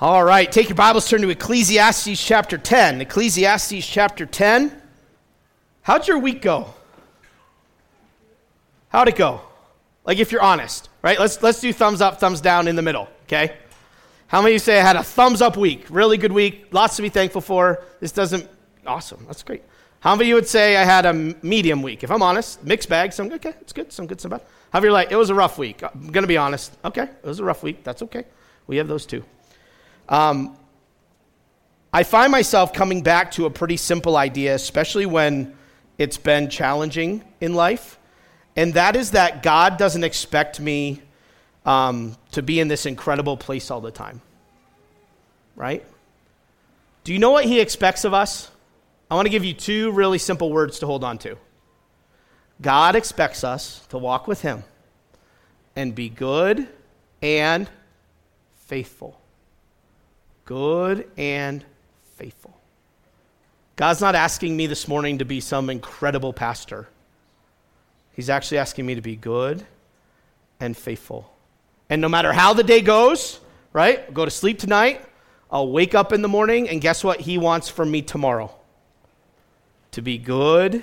All right, take your Bibles, turn to Ecclesiastes chapter 10. Ecclesiastes chapter 10. How'd your week go? How'd it go? Like if you're honest, right? Let's let's do thumbs up, thumbs down in the middle, okay? How many of you say I had a thumbs up week? Really good week, lots to be thankful for. This doesn't awesome. That's great. How many of you would say I had a medium week? If I'm honest, mixed bag, some good, okay, it's good, some good, some bad. How many you like it was a rough week? I'm gonna be honest. Okay, it was a rough week. That's okay. We have those too. Um, I find myself coming back to a pretty simple idea, especially when it's been challenging in life, and that is that God doesn't expect me um, to be in this incredible place all the time. Right? Do you know what He expects of us? I want to give you two really simple words to hold on to. God expects us to walk with Him and be good and faithful good and faithful. God's not asking me this morning to be some incredible pastor. He's actually asking me to be good and faithful. And no matter how the day goes, right? I'll go to sleep tonight. I'll wake up in the morning, and guess what He wants from me tomorrow? To be good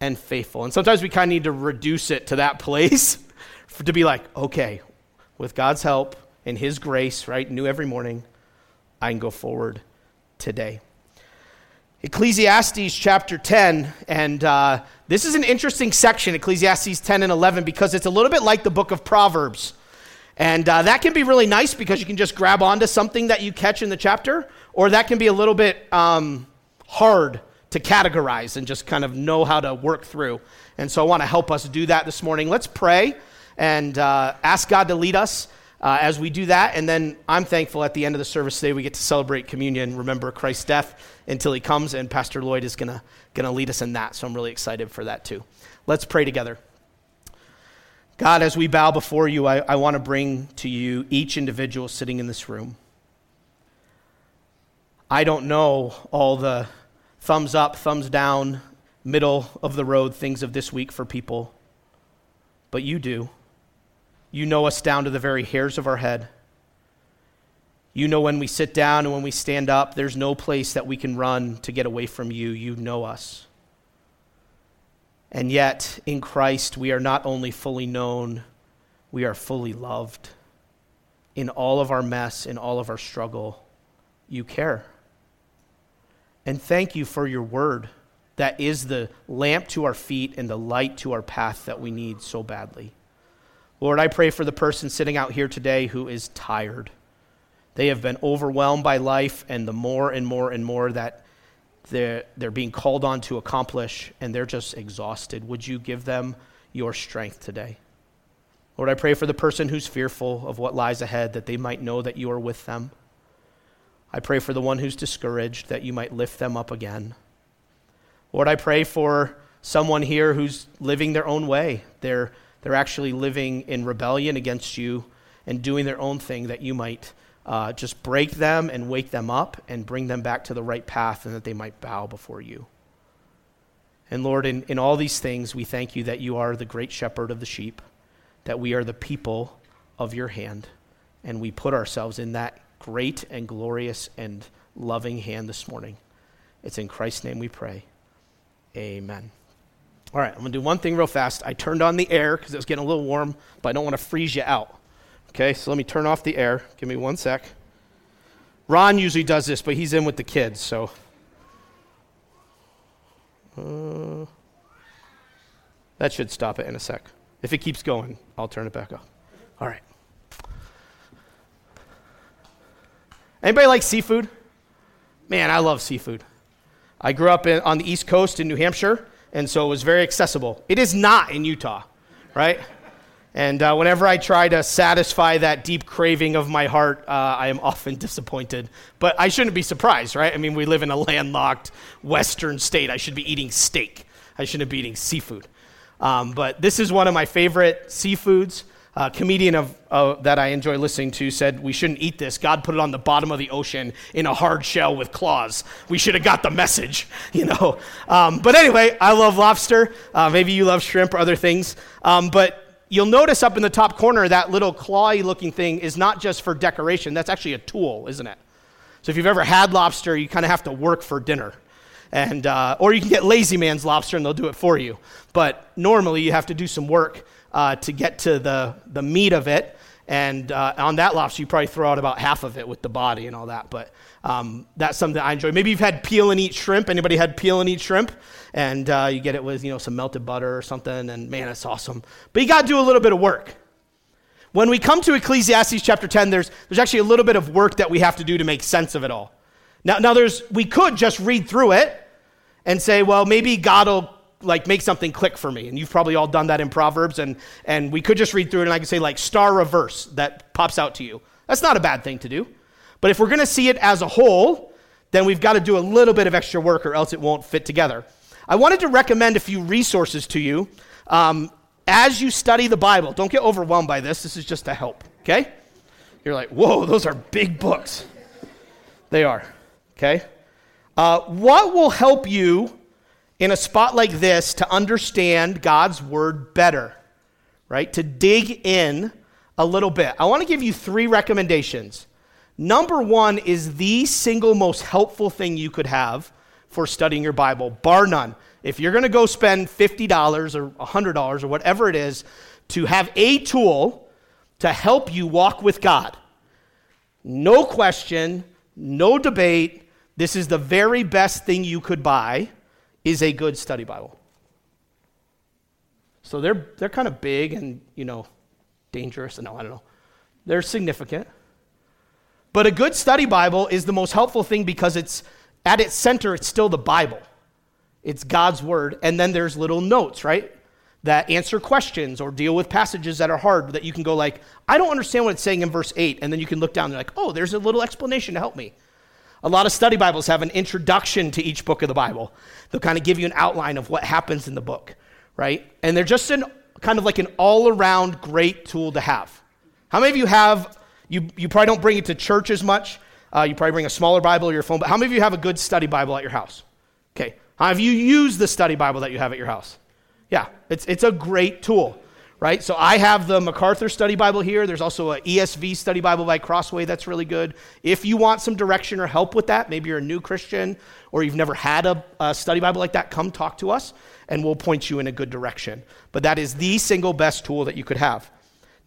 and faithful. And sometimes we kind of need to reduce it to that place to be like, okay, with God's help and His grace, right? New every morning. I can go forward today. Ecclesiastes chapter 10, and uh, this is an interesting section, Ecclesiastes 10 and 11, because it's a little bit like the book of Proverbs. And uh, that can be really nice because you can just grab onto something that you catch in the chapter, or that can be a little bit um, hard to categorize and just kind of know how to work through. And so I want to help us do that this morning. Let's pray and uh, ask God to lead us uh, as we do that. And then I'm thankful at the end of the service today we get to celebrate communion, remember Christ's death until he comes, and Pastor Lloyd is going to lead us in that. So I'm really excited for that too. Let's pray together. God, as we bow before you, I, I want to bring to you each individual sitting in this room. I don't know all the thumbs up, thumbs down, middle of the road things of this week for people, but you do. You know us down to the very hairs of our head. You know when we sit down and when we stand up, there's no place that we can run to get away from you. You know us. And yet, in Christ, we are not only fully known, we are fully loved. In all of our mess, in all of our struggle, you care. And thank you for your word that is the lamp to our feet and the light to our path that we need so badly. Lord, I pray for the person sitting out here today who is tired. They have been overwhelmed by life and the more and more and more that they're, they're being called on to accomplish, and they're just exhausted. Would you give them your strength today? Lord, I pray for the person who's fearful of what lies ahead, that they might know that you are with them. I pray for the one who's discouraged, that you might lift them up again. Lord, I pray for someone here who's living their own way. They're they're actually living in rebellion against you and doing their own thing that you might uh, just break them and wake them up and bring them back to the right path and that they might bow before you. And Lord, in, in all these things, we thank you that you are the great shepherd of the sheep, that we are the people of your hand, and we put ourselves in that great and glorious and loving hand this morning. It's in Christ's name we pray. Amen. All right, I'm going to do one thing real fast. I turned on the air because it was getting a little warm, but I don't want to freeze you out. Okay, so let me turn off the air. Give me one sec. Ron usually does this, but he's in with the kids, so. Uh, that should stop it in a sec. If it keeps going, I'll turn it back off. All right. Anybody like seafood? Man, I love seafood. I grew up in, on the East Coast in New Hampshire and so it was very accessible. It is not in Utah, right? And uh, whenever I try to satisfy that deep craving of my heart, uh, I am often disappointed. But I shouldn't be surprised, right? I mean, we live in a landlocked western state. I should be eating steak, I shouldn't be eating seafood. Um, but this is one of my favorite seafoods uh, comedian of, uh, that I enjoy listening to said we shouldn't eat this. God put it on the bottom of the ocean in a hard shell with claws. We should have got the message, you know. Um, but anyway, I love lobster. Uh, maybe you love shrimp or other things. Um, but you'll notice up in the top corner that little clawy looking thing is not just for decoration, that's actually a tool, isn't it? So if you've ever had lobster, you kind of have to work for dinner. And, uh, or you can get lazy man's lobster and they'll do it for you. But normally you have to do some work uh, to get to the, the meat of it. And uh, on that lobster, you probably throw out about half of it with the body and all that. But um, that's something I enjoy. Maybe you've had peel and eat shrimp. Anybody had peel and eat shrimp? And uh, you get it with you know some melted butter or something, and man, it's awesome. But you got to do a little bit of work. When we come to Ecclesiastes chapter 10, there's, there's actually a little bit of work that we have to do to make sense of it all. Now, now there's, we could just read through it and say, well, maybe God will like make something click for me. And you've probably all done that in Proverbs. And, and we could just read through it and I could say like star reverse that pops out to you. That's not a bad thing to do. But if we're going to see it as a whole, then we've got to do a little bit of extra work or else it won't fit together. I wanted to recommend a few resources to you um, as you study the Bible. Don't get overwhelmed by this. This is just to help, okay? You're like, whoa, those are big books. They are, okay? Uh, what will help you in a spot like this to understand God's word better, right? To dig in a little bit. I want to give you three recommendations. Number one is the single most helpful thing you could have for studying your Bible, bar none. If you're going to go spend $50 or $100 or whatever it is to have a tool to help you walk with God, no question, no debate, this is the very best thing you could buy is a good study Bible. So they're, they're kind of big and, you know, dangerous. No, I don't know. They're significant. But a good study Bible is the most helpful thing because it's at its center, it's still the Bible. It's God's word. And then there's little notes, right? That answer questions or deal with passages that are hard that you can go like, I don't understand what it's saying in verse 8. And then you can look down and like, oh, there's a little explanation to help me. A lot of study Bibles have an introduction to each book of the Bible. They'll kind of give you an outline of what happens in the book, right? And they're just an, kind of like an all around great tool to have. How many of you have, you, you probably don't bring it to church as much. Uh, you probably bring a smaller Bible or your phone, but how many of you have a good study Bible at your house? Okay. How have you used the study Bible that you have at your house? Yeah, it's, it's a great tool right? So I have the MacArthur Study Bible here. There's also an ESV Study Bible by Crossway that's really good. If you want some direction or help with that, maybe you're a new Christian or you've never had a, a study Bible like that, come talk to us and we'll point you in a good direction. But that is the single best tool that you could have.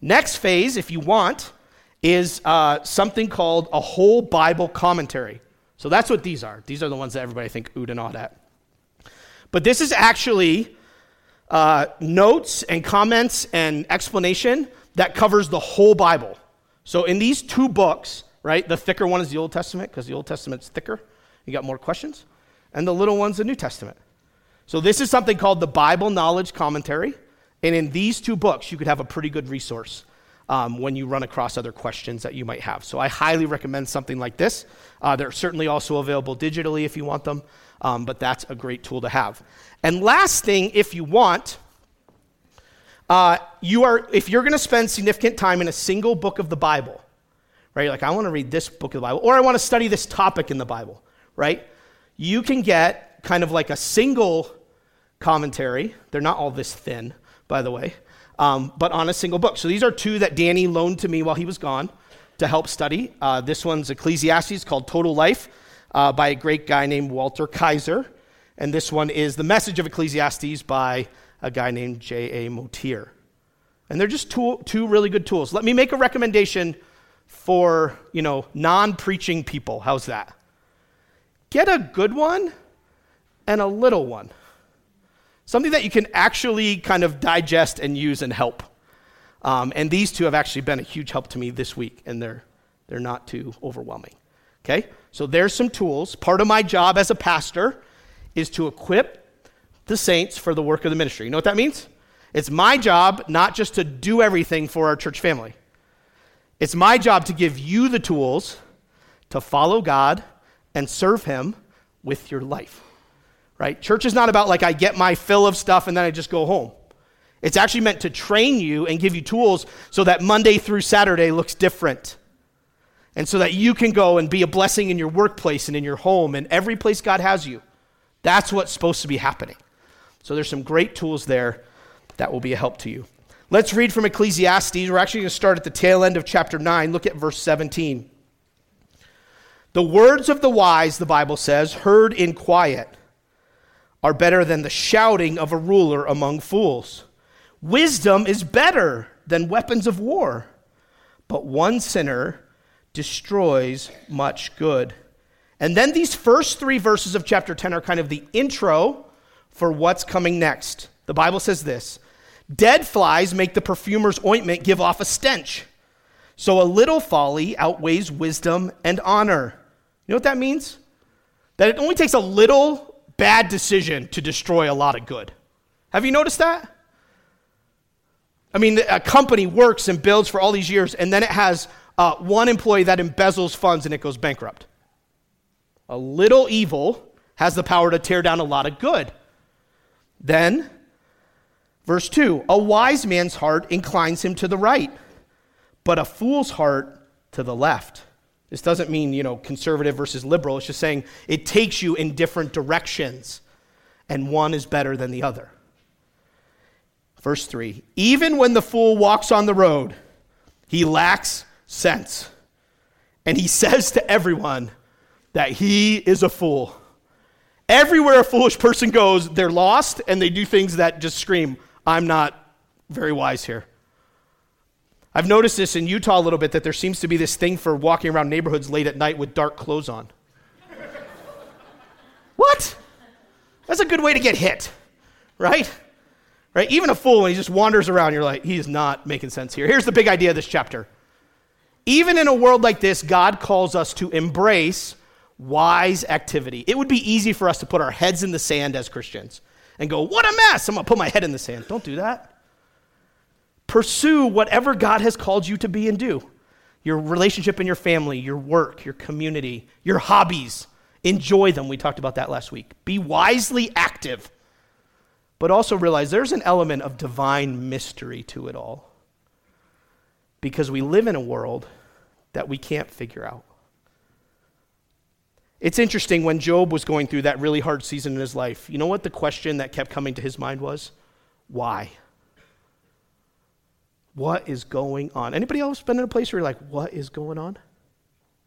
Next phase, if you want, is uh, something called a whole Bible commentary. So that's what these are. These are the ones that everybody think ood and awed at. But this is actually uh, notes and comments and explanation that covers the whole Bible. So in these two books, right, the thicker one is the Old Testament because the Old Testament's thicker. You got more questions. And the little one's the New Testament. So this is something called the Bible Knowledge Commentary. And in these two books, you could have a pretty good resource um, when you run across other questions that you might have. So I highly recommend something like this. Uh, they're certainly also available digitally if you want them, um, but that's a great tool to have. And last thing, if you want, uh, you are if you're going to spend significant time in a single book of the Bible, right? Like I want to read this book of the Bible, or I want to study this topic in the Bible, right? You can get kind of like a single commentary. They're not all this thin, by the way um, but on a single book. So these are two that Danny loaned to me while he was gone to help study. Uh, this one's Ecclesiastes called Total Life uh, by a great guy named Walter Kaiser. And this one is The Message of Ecclesiastes by a guy named J.A. Motyer. And they're just two, two really good tools. Let me make a recommendation for, you know, non-preaching people. How's that? Get a good one and a little one something that you can actually kind of digest and use and help. Um, and these two have actually been a huge help to me this week, and they're, they're not too overwhelming. Okay? So there's some tools. Part of my job as a pastor is to equip the saints for the work of the ministry. You know what that means? It's my job not just to do everything for our church family, it's my job to give you the tools to follow God and serve Him with your life right? Church is not about like I get my fill of stuff and then I just go home. It's actually meant to train you and give you tools so that Monday through Saturday looks different. And so that you can go and be a blessing in your workplace and in your home and every place God has you. That's what's supposed to be happening. So there's some great tools there that will be a help to you. Let's read from Ecclesiastes. We're actually going to start at the tail end of chapter 9. Look at verse 17. The words of the wise, the Bible says, heard in quiet, are better than the shouting of a ruler among fools. Wisdom is better than weapons of war, but one sinner destroys much good. And then these first three verses of chapter 10 are kind of the intro for what's coming next. The Bible says this Dead flies make the perfumer's ointment give off a stench. So a little folly outweighs wisdom and honor. You know what that means? That it only takes a little bad decision to destroy a lot of good. Have you noticed that? I mean, a company works and builds for all these years, and then it has uh, one employee that embezzles funds and it goes bankrupt. A little evil has the power to tear down a lot of good. Then, verse 2 a wise man's heart inclines him to the right, but a fool's heart to the left. This doesn't mean, you know, conservative versus liberal. It's just saying it takes you in different directions, and one is better than the other. Verse 3 Even when the fool walks on the road, he lacks sense. And he says to everyone that he is a fool. Everywhere a foolish person goes, they're lost and they do things that just scream, I'm not very wise here. I've noticed this in Utah a little bit that there seems to be this thing for walking around neighborhoods late at night with dark clothes on. what? That's a good way to get hit, right? Right? Even a fool, when he just wanders around, you're like, he's not making sense here. Here's the big idea of this chapter. Even in a world like this, God calls us to embrace wise activity. It would be easy for us to put our heads in the sand as Christians and go, What a mess! I'm going to put my head in the sand. Don't do that. Pursue whatever God has called you to be and do your relationship in your family, your work, your community, your hobbies. Enjoy them. We talked about that last week. Be wisely active, but also realize there's an element of divine mystery to it all. Because we live in a world that we can't figure out. It's interesting when Job was going through that really hard season in his life. You know what the question that kept coming to his mind was? Why? What is going on? Anybody else been in a place where you're like, what is going on?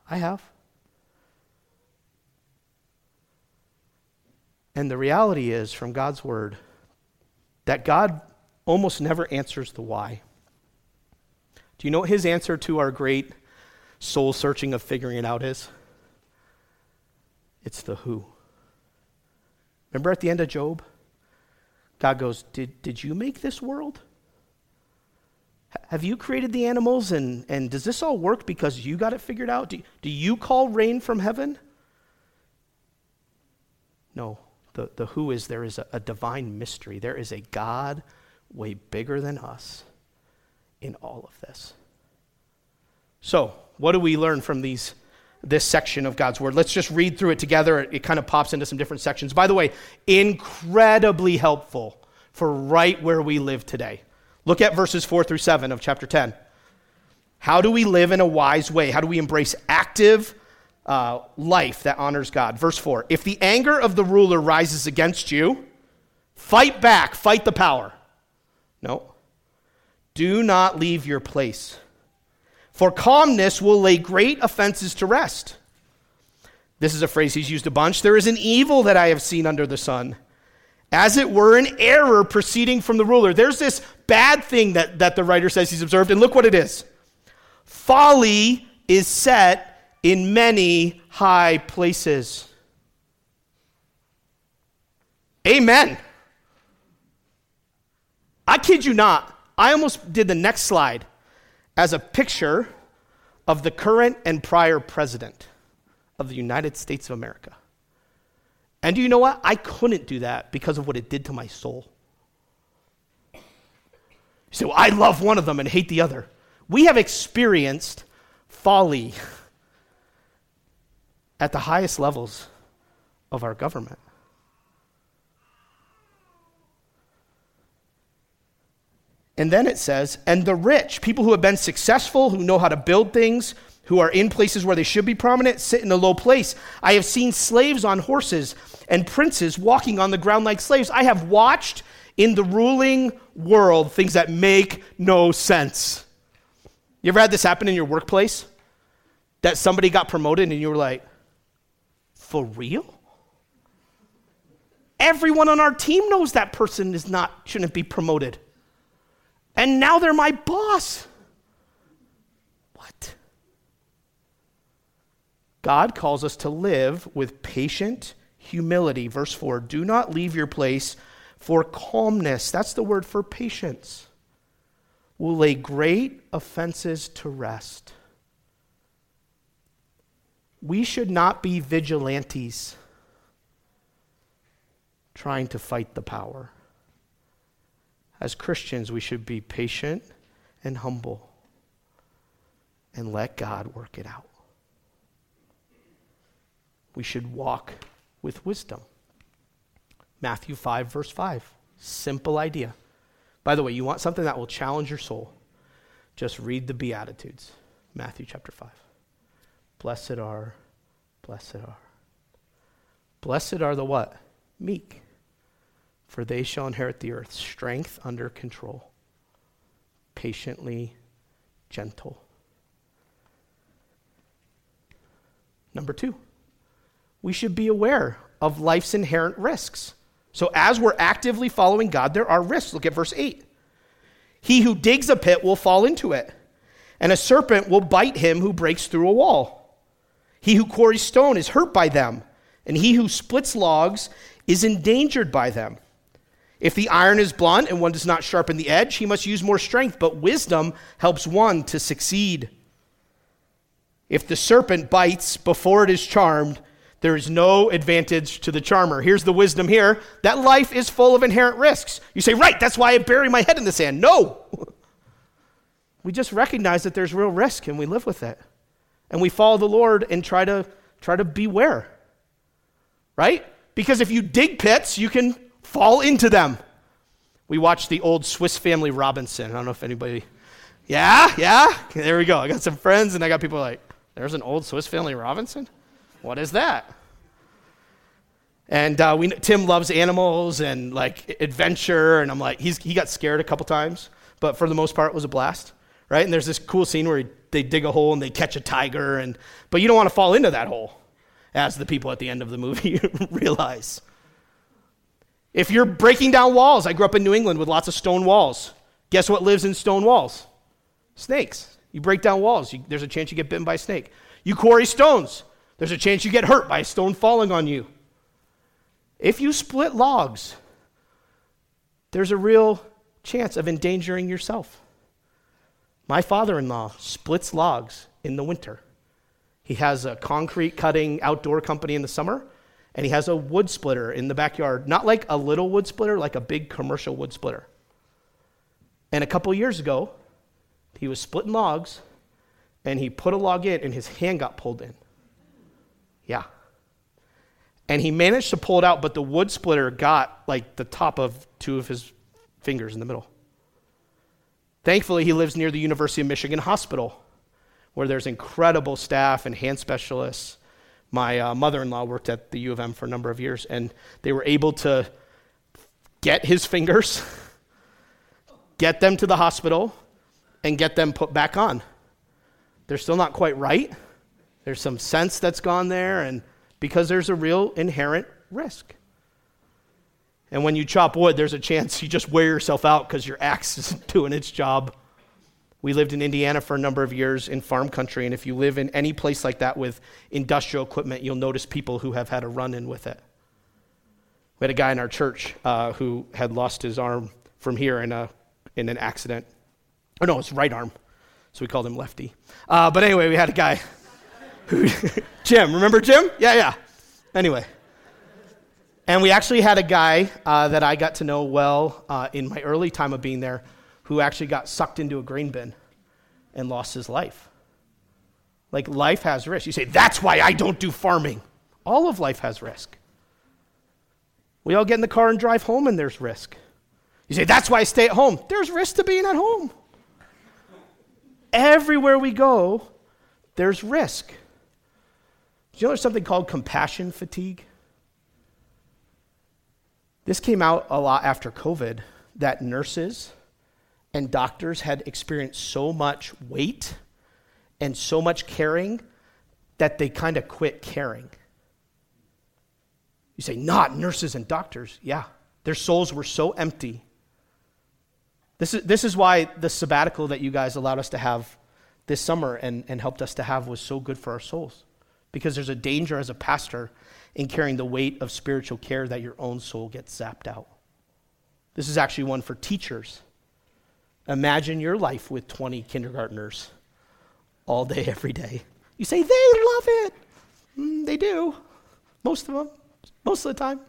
I have. And the reality is, from God's word, that God almost never answers the why. Do you know what his answer to our great soul searching of figuring it out is? It's the who. Remember at the end of Job? God goes, Did, did you make this world? Have you created the animals and, and does this all work because you got it figured out? Do, do you call rain from heaven? No. The, the who is there is a, a divine mystery. There is a God way bigger than us in all of this. So, what do we learn from these this section of God's word? Let's just read through it together. It, kind of pops into some different sections. By the way, incredibly helpful for right where we live today. Look at verses 4 through 7 of chapter 10. How do we live in a wise way? How do we embrace active uh, life that honors God? Verse 4 If the anger of the ruler rises against you, fight back, fight the power. No. Do not leave your place, for calmness will lay great offenses to rest. This is a phrase he's used a bunch. There is an evil that I have seen under the sun as it were, an error proceeding from the ruler. There's this bad thing that, that the writer says he's observed, and look what it is folly is set in many high places. Amen. I kid you not. I almost did the next slide as a picture of the current and prior president of the United States of America. And do you know what? I couldn't do that because of what it did to my soul. So I love one of them and hate the other. We have experienced folly at the highest levels of our government. And then it says, and the rich, people who have been successful, who know how to build things, who are in places where they should be prominent sit in a low place. I have seen slaves on horses and princes walking on the ground like slaves. I have watched in the ruling world things that make no sense. You ever had this happen in your workplace? That somebody got promoted and you were like, for real? Everyone on our team knows that person is not shouldn't be promoted. And now they're my boss. What? God calls us to live with patient humility. Verse 4 Do not leave your place for calmness. That's the word for patience. Will lay great offenses to rest. We should not be vigilantes trying to fight the power. As Christians, we should be patient and humble and let God work it out. We should walk with wisdom. Matthew 5, verse 5. Simple idea. By the way, you want something that will challenge your soul? Just read the Beatitudes. Matthew chapter 5. Blessed are, blessed are. Blessed are the what? Meek for they shall inherit the earth. Strength under control, patiently gentle. Number two, we should be aware of life's inherent risks. So, as we're actively following God, there are risks. Look at verse 8. He who digs a pit will fall into it, and a serpent will bite him who breaks through a wall. He who quarries stone is hurt by them, and he who splits logs is endangered by them. If the iron is blunt and one does not sharpen the edge, he must use more strength, but wisdom helps one to succeed. If the serpent bites before it is charmed, there is no advantage to the charmer. Here's the wisdom here that life is full of inherent risks. You say, right, that's why I bury my head in the sand. No! we just recognize that there's real risk and we live with it. And we follow the Lord and try to try to beware. Right? Because if you dig pits, you can fall into them. We watched the old Swiss Family Robinson. I don't know if anybody. Yeah, yeah. There we go. I got some friends, and I got people like, "There's an old Swiss Family Robinson. What is that?" And uh, we, Tim loves animals and like adventure, and I'm like, he's, he got scared a couple times, but for the most part, it was a blast, right? And there's this cool scene where he, they dig a hole and they catch a tiger, and but you don't want to fall into that hole, as the people at the end of the movie realize. If you're breaking down walls, I grew up in New England with lots of stone walls. Guess what lives in stone walls? Snakes. You break down walls, you, there's a chance you get bitten by a snake. You quarry stones, there's a chance you get hurt by a stone falling on you. If you split logs, there's a real chance of endangering yourself. My father in law splits logs in the winter. He has a concrete cutting outdoor company in the summer, and he has a wood splitter in the backyard, not like a little wood splitter, like a big commercial wood splitter. And a couple years ago, he was splitting logs, and he put a log in, and his hand got pulled in. Yeah. And he managed to pull it out, but the wood splitter got like the top of two of his fingers in the middle. Thankfully, he lives near the University of Michigan Hospital, where there's incredible staff and hand specialists my uh, mother in law worked at the U of M for a number of years, and they were able to get his fingers, get them to the hospital, and get them put back on. They're still not quite right. There's some sense that's gone there, and because there's a real inherent risk. And when you chop wood, there's a chance you just wear yourself out because your axe isn't doing its job we lived in Indiana for a number of years in farm country, and if you live in any place like that with industrial equipment, you'll notice people who have had a run in with it. We had a guy in our church uh, who had lost his arm from here in, a, in an accident. Oh, no, it's right arm. So we called him Lefty. Uh, but anyway, we had a guy who, Jim, remember Jim? Yeah, yeah. Anyway. And we actually had a guy uh, that I got to know well uh, in my early time of being there who actually got sucked into a grain bin and lost his life. Like life has risk. You say, that's why I don't do farming. All of life has risk. We all get in the car and drive home, and there's risk. You say, that's why I stay at home. There's risk to being at home. Everywhere we go, there's risk. Do you know there's something called compassion fatigue? This came out a lot after COVID that nurses and doctors had experienced so much weight and so much caring that they kind of quit caring. You say, not nurses and doctors. Yeah, their souls were so empty. This is, this is why the sabbatical that you guys allowed us to have this summer and, and helped us to have was so good for our souls. Because there's a danger as a pastor in carrying the weight of spiritual care that your own soul gets zapped out. This is actually one for teachers. Imagine your life with 20 kindergartners all day, every day. You say, they love it. Mm, they do. Most of them. Most of the time.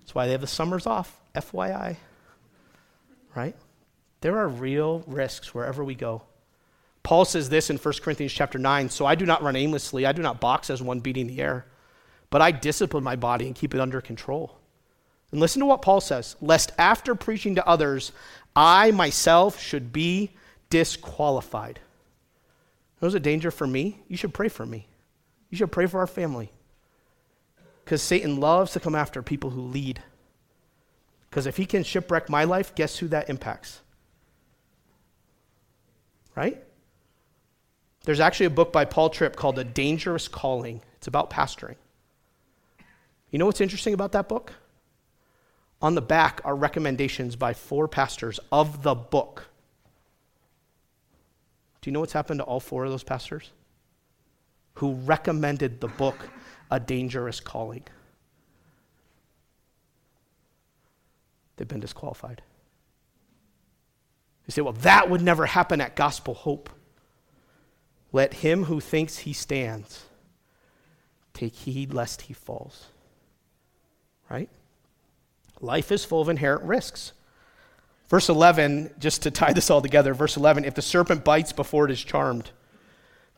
That's why they have the summers off, FYI. Right? There are real risks wherever we go. Paul says this in 1 Corinthians chapter 9 So I do not run aimlessly, I do not box as one beating the air, but I discipline my body and keep it under control. And listen to what Paul says lest after preaching to others, I myself should be disqualified. There's a danger for me. You should pray for me. You should pray for our family. Because Satan loves to come after people who lead. Because if he can shipwreck my life, guess who that impacts? Right? There's actually a book by Paul Tripp called A Dangerous Calling. It's about pastoring. You know what's interesting about that book? On the back are recommendations by four pastors of the book. Do you know what's happened to all four of those pastors? Who recommended the book, A Dangerous Calling? They've been disqualified. You say, well, that would never happen at Gospel Hope. Let him who thinks he stands take heed lest he falls. Right? Life is full of inherent risks. Verse 11, just to tie this all together, verse 11 if the serpent bites before it is charmed,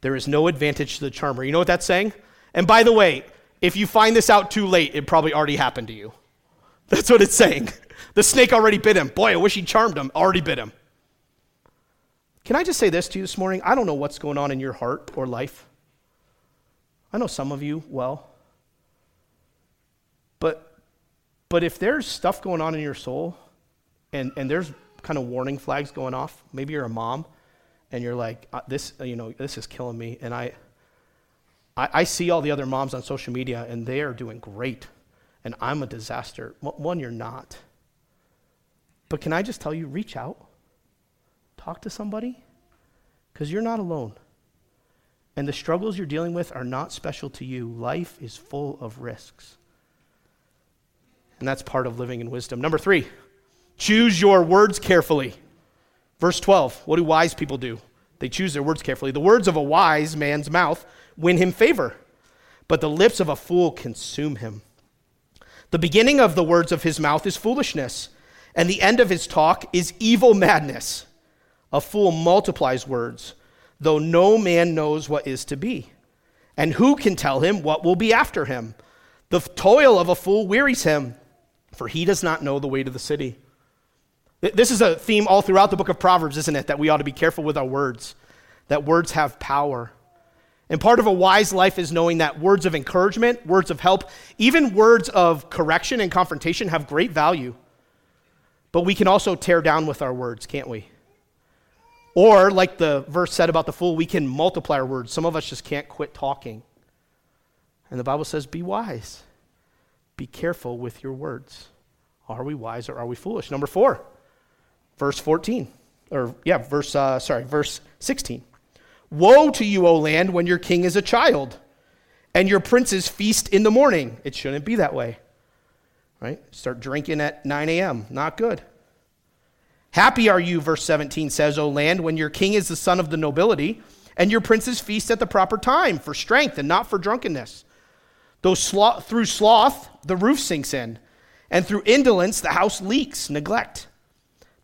there is no advantage to the charmer. You know what that's saying? And by the way, if you find this out too late, it probably already happened to you. That's what it's saying. The snake already bit him. Boy, I wish he charmed him. Already bit him. Can I just say this to you this morning? I don't know what's going on in your heart or life. I know some of you well. But but if there's stuff going on in your soul and, and there's kind of warning flags going off, maybe you're a mom and you're like, uh, this, you know, this is killing me. And I, I, I, see all the other moms on social media and they are doing great. And I'm a disaster. One, you're not. But can I just tell you, reach out, talk to somebody, because you're not alone. And the struggles you're dealing with are not special to you. Life is full of risks. And that's part of living in wisdom. Number three, choose your words carefully. Verse 12, what do wise people do? They choose their words carefully. The words of a wise man's mouth win him favor, but the lips of a fool consume him. The beginning of the words of his mouth is foolishness, and the end of his talk is evil madness. A fool multiplies words, though no man knows what is to be. And who can tell him what will be after him? The toil of a fool wearies him for he does not know the way to the city. This is a theme all throughout the book of Proverbs, isn't it? That we ought to be careful with our words, that words have power. And part of a wise life is knowing that words of encouragement, words of help, even words of correction and confrontation have great value. But we can also tear down with our words, can't we? Or, like the verse said about the fool, we can multiply our words. Some of us just can't quit talking. And the Bible says, be wise. Be careful with your words. Are we wise or are we foolish? Number four, verse 14. Or, yeah, verse, uh, sorry, verse 16. Woe to you, O land, when your king is a child and your princes feast in the morning. It shouldn't be that way, right? Start drinking at 9 a.m. Not good. Happy are you, verse 17 says, O land, when your king is the son of the nobility and your princes feast at the proper time for strength and not for drunkenness. Though sloth, through sloth, the roof sinks in, and through indolence, the house leaks, neglect.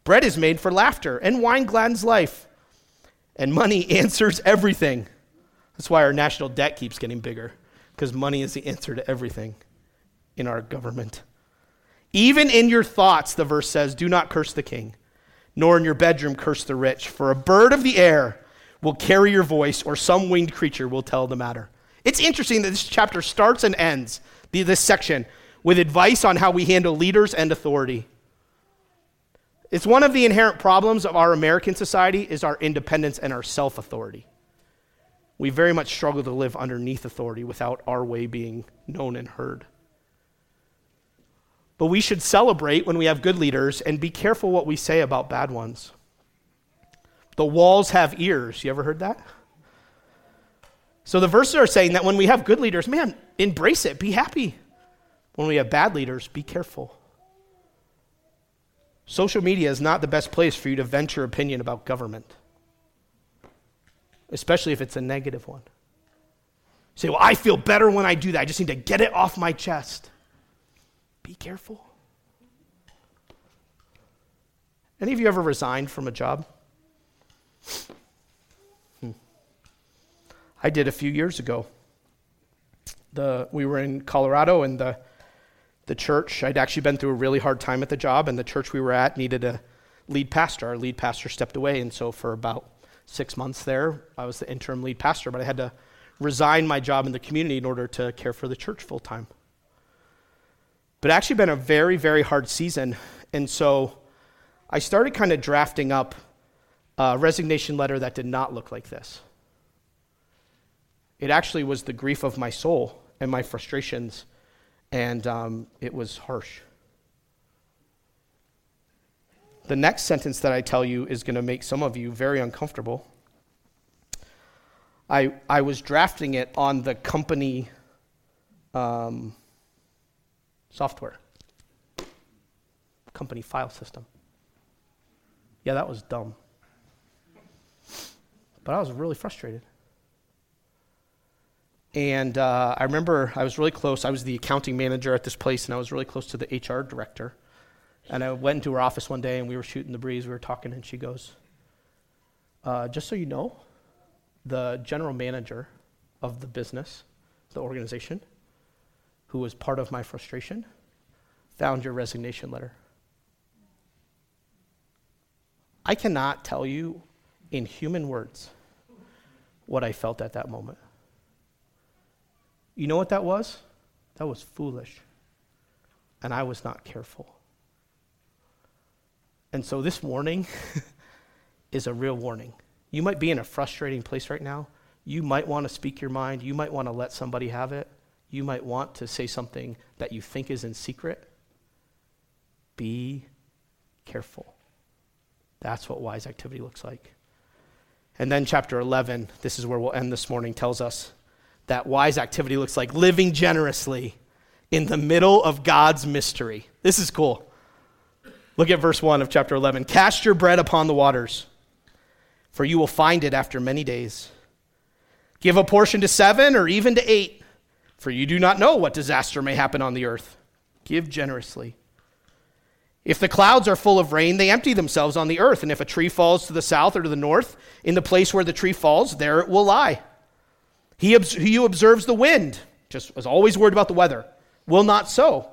Bread is made for laughter, and wine gladdens life, and money answers everything. That's why our national debt keeps getting bigger, because money is the answer to everything in our government. Even in your thoughts, the verse says, do not curse the king, nor in your bedroom curse the rich, for a bird of the air will carry your voice, or some winged creature will tell the matter. It's interesting that this chapter starts and ends, this section, with advice on how we handle leaders and authority. It's one of the inherent problems of our American society is our independence and our self-authority. We very much struggle to live underneath authority without our way being known and heard. But we should celebrate when we have good leaders and be careful what we say about bad ones. The walls have ears. You ever heard that? So the verses are saying that when we have good leaders, man, embrace it, be happy. When we have bad leaders, be careful. Social media is not the best place for you to vent your opinion about government, especially if it's a negative one. You say, well, I feel better when I do that. I just need to get it off my chest. Be careful. Any of you ever resigned from a job? I did a few years ago. The, we were in Colorado, and the the church, I'd actually been through a really hard time at the job, and the church we were at needed a lead pastor. Our lead pastor stepped away, and so for about six months there, I was the interim lead pastor, but I had to resign my job in the community in order to care for the church full time. But actually been a very, very hard season, and so I started kind of drafting up a resignation letter that did not look like this. It actually was the grief of my soul and my frustrations and um, it was harsh. The next sentence that I tell you is going to make some of you very uncomfortable. I, I was drafting it on the company um, software, company file system. Yeah, that was dumb. But I was really frustrated. And uh, I remember I was really close. I was the accounting manager at this place, and I was really close to the HR director. And I went into her office one day, and we were shooting the breeze. We were talking, and she goes, uh, Just so you know, the general manager of the business, the organization, who was part of my frustration, found your resignation letter. I cannot tell you in human words what I felt at that moment. You know what that was? That was foolish. And I was not careful. And so this warning is a real warning. You might be in a frustrating place right now. You might want to speak your mind. You might want to let somebody have it. You might want to say something that you think is in secret. Be careful. That's what wise activity looks like. And then, chapter 11, this is where we'll end this morning, tells us that wise activity looks like living generously in the middle of God's mystery. This is cool. Look at verse 1 of chapter 11. Cast your bread upon the waters, for you will find it after many days. Give a portion to seven or even to eight, for you do not know what disaster may happen on the earth. Give generously. If the clouds are full of rain, they empty themselves on the earth, and if a tree falls to the south or to the north, in the place where the tree falls, there it will lie. He, he who observes the wind, just is always worried about the weather, will not sow.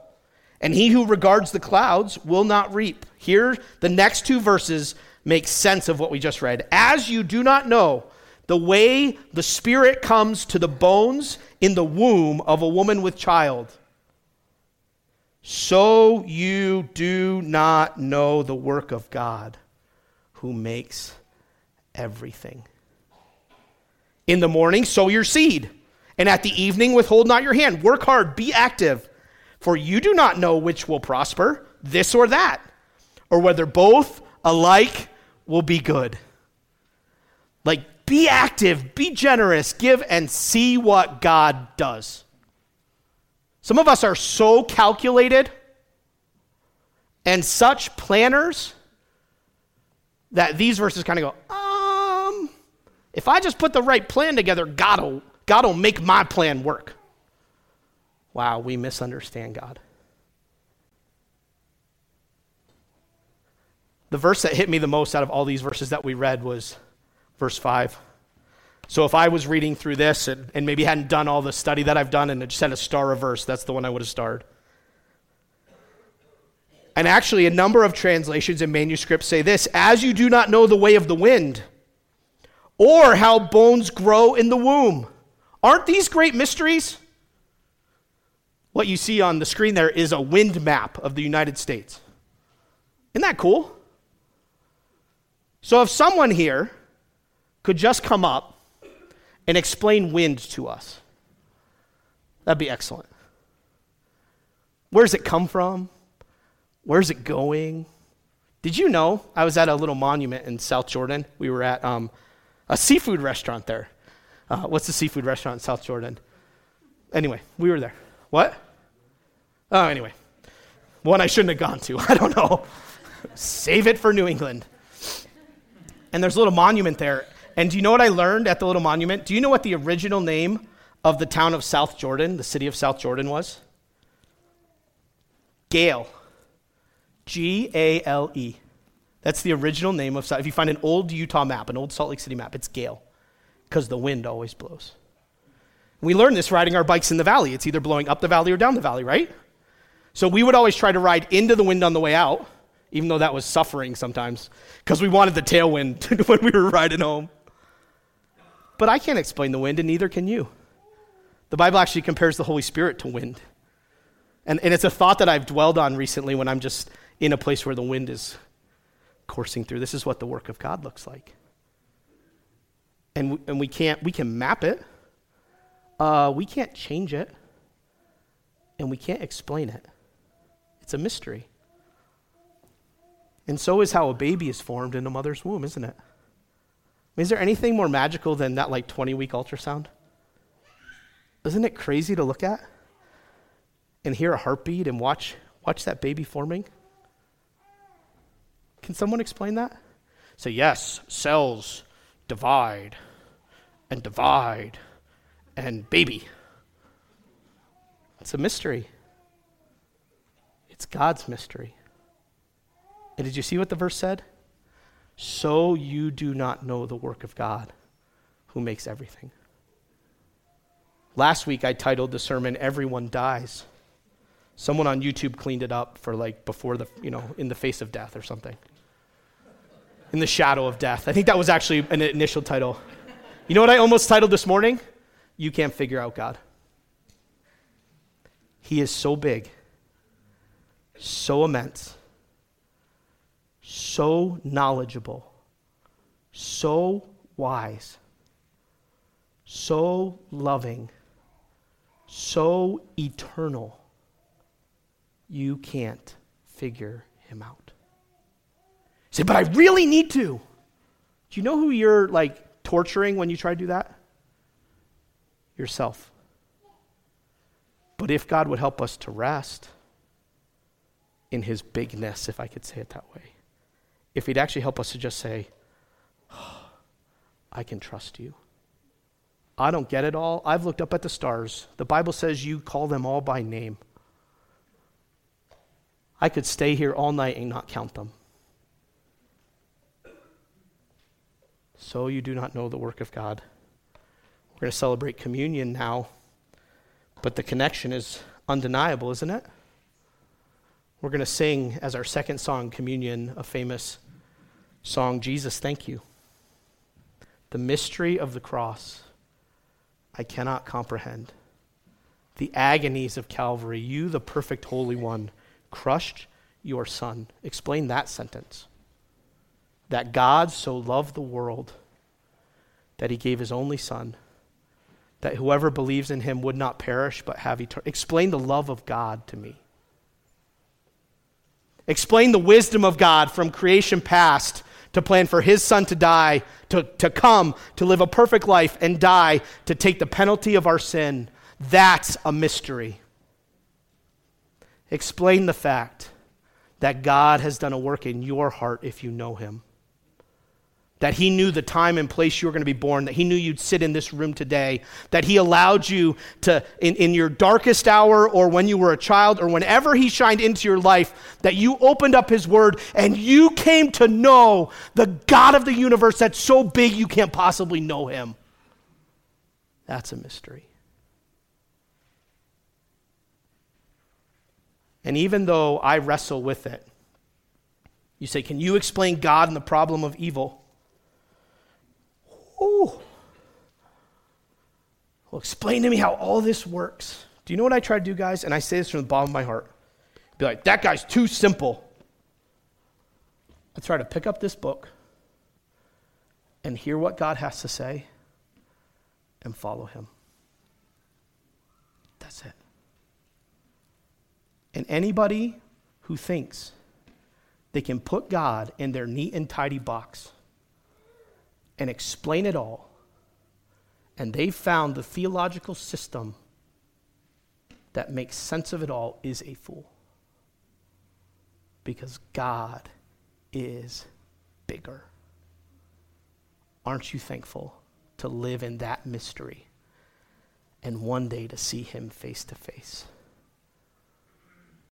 And he who regards the clouds will not reap. Here, the next two verses make sense of what we just read. As you do not know the way the Spirit comes to the bones in the womb of a woman with child, so you do not know the work of God who makes everything. In the morning, sow your seed, and at the evening, withhold not your hand. Work hard, be active, for you do not know which will prosper, this or that, or whether both alike will be good. Like, be active, be generous, give, and see what God does. Some of us are so calculated and such planners that these verses kind of go, if I just put the right plan together, God will, God will make my plan work. Wow, we misunderstand God. The verse that hit me the most out of all these verses that we read was verse 5. So if I was reading through this and, and maybe hadn't done all the study that I've done and just had a star a verse, that's the one I would have starred. And actually, a number of translations and manuscripts say this As you do not know the way of the wind, or how bones grow in the womb. Aren't these great mysteries? What you see on the screen there is a wind map of the United States. Isn't that cool? So if someone here could just come up and explain wind to us, that'd be excellent. Where does it come from? Where's it going? Did you know I was at a little monument in South Jordan? We were at um, a seafood restaurant there. Uh, what's the seafood restaurant in South Jordan? Anyway, we were there. What? Oh, anyway. One I shouldn't have gone to. I don't know. Save it for New England. And there's a little monument there. And do you know what I learned at the little monument? Do you know what the original name of the town of South Jordan, the city of South Jordan, was? Gale. G A L E. That's the original name of. If you find an old Utah map, an old Salt Lake City map, it's Gale, because the wind always blows. We learned this riding our bikes in the valley. It's either blowing up the valley or down the valley, right? So we would always try to ride into the wind on the way out, even though that was suffering sometimes, because we wanted the tailwind when we were riding home. But I can't explain the wind, and neither can you. The Bible actually compares the Holy Spirit to wind. And, and it's a thought that I've dwelled on recently when I'm just in a place where the wind is coursing through. This is what the work of God looks like. And we, and we can't, we can map it, uh, we can't change it, and we can't explain it. It's a mystery. And so is how a baby is formed in a mother's womb, isn't it? is there anything more magical than that like 20 week ultrasound? Isn't it crazy to look at and hear a heartbeat and watch watch that baby forming? Can someone explain that? Say, yes, cells divide and divide and baby. It's a mystery. It's God's mystery. And did you see what the verse said? So you do not know the work of God who makes everything. Last week I titled the sermon, Everyone Dies. Someone on YouTube cleaned it up for like before the, you know, in the face of death or something in the shadow of death. I think that was actually an initial title. You know what I almost titled this morning? You can't figure out God. He is so big, so immense, so knowledgeable, so wise, so loving, so eternal. You can't figure him out say, but I really need to. Do you know who you're like torturing when you try to do that? Yourself. But if God would help us to rest in his bigness, if I could say it that way, if he'd actually help us to just say, oh, I can trust you. I don't get it all. I've looked up at the stars. The Bible says you call them all by name. I could stay here all night and not count them. So you do not know the work of God. We're going to celebrate communion now, but the connection is undeniable, isn't it? We're going to sing as our second song, Communion, a famous song, Jesus, Thank You. The mystery of the cross, I cannot comprehend. The agonies of Calvary, you, the perfect Holy One, crushed your Son. Explain that sentence that God so loved the world that he gave his only Son, that whoever believes in him would not perish but have eternal. Explain the love of God to me. Explain the wisdom of God from creation past to plan for his son to die, to, to come, to live a perfect life and die, to take the penalty of our sin. That's a mystery. Explain the fact that God has done a work in your heart if you know him that He knew the time and place you were going to be born, that He knew you'd sit in this room today, that He allowed you to, in, in your darkest hour or when you were a child or whenever He shined into your life, that you opened up His Word and you came to know the God of the universe that's so big you can't possibly know Him. That's a mystery. And even though I wrestle with it, you say, Can you explain God and the problem of evil? Ooh. Well, explain to me how all this works. Do you know what I try to do, guys? And I say this from the bottom of my heart. Be like, that guy's too simple. I try to pick up this book and hear what God has to say and follow Him. That's it. And anybody who thinks they can put God in their neat and tidy box and explain it all, and they've found the theological system that makes sense of it all, is a fool. Because God is bigger. Aren't you thankful to live in that mystery and one day to see Him face to face?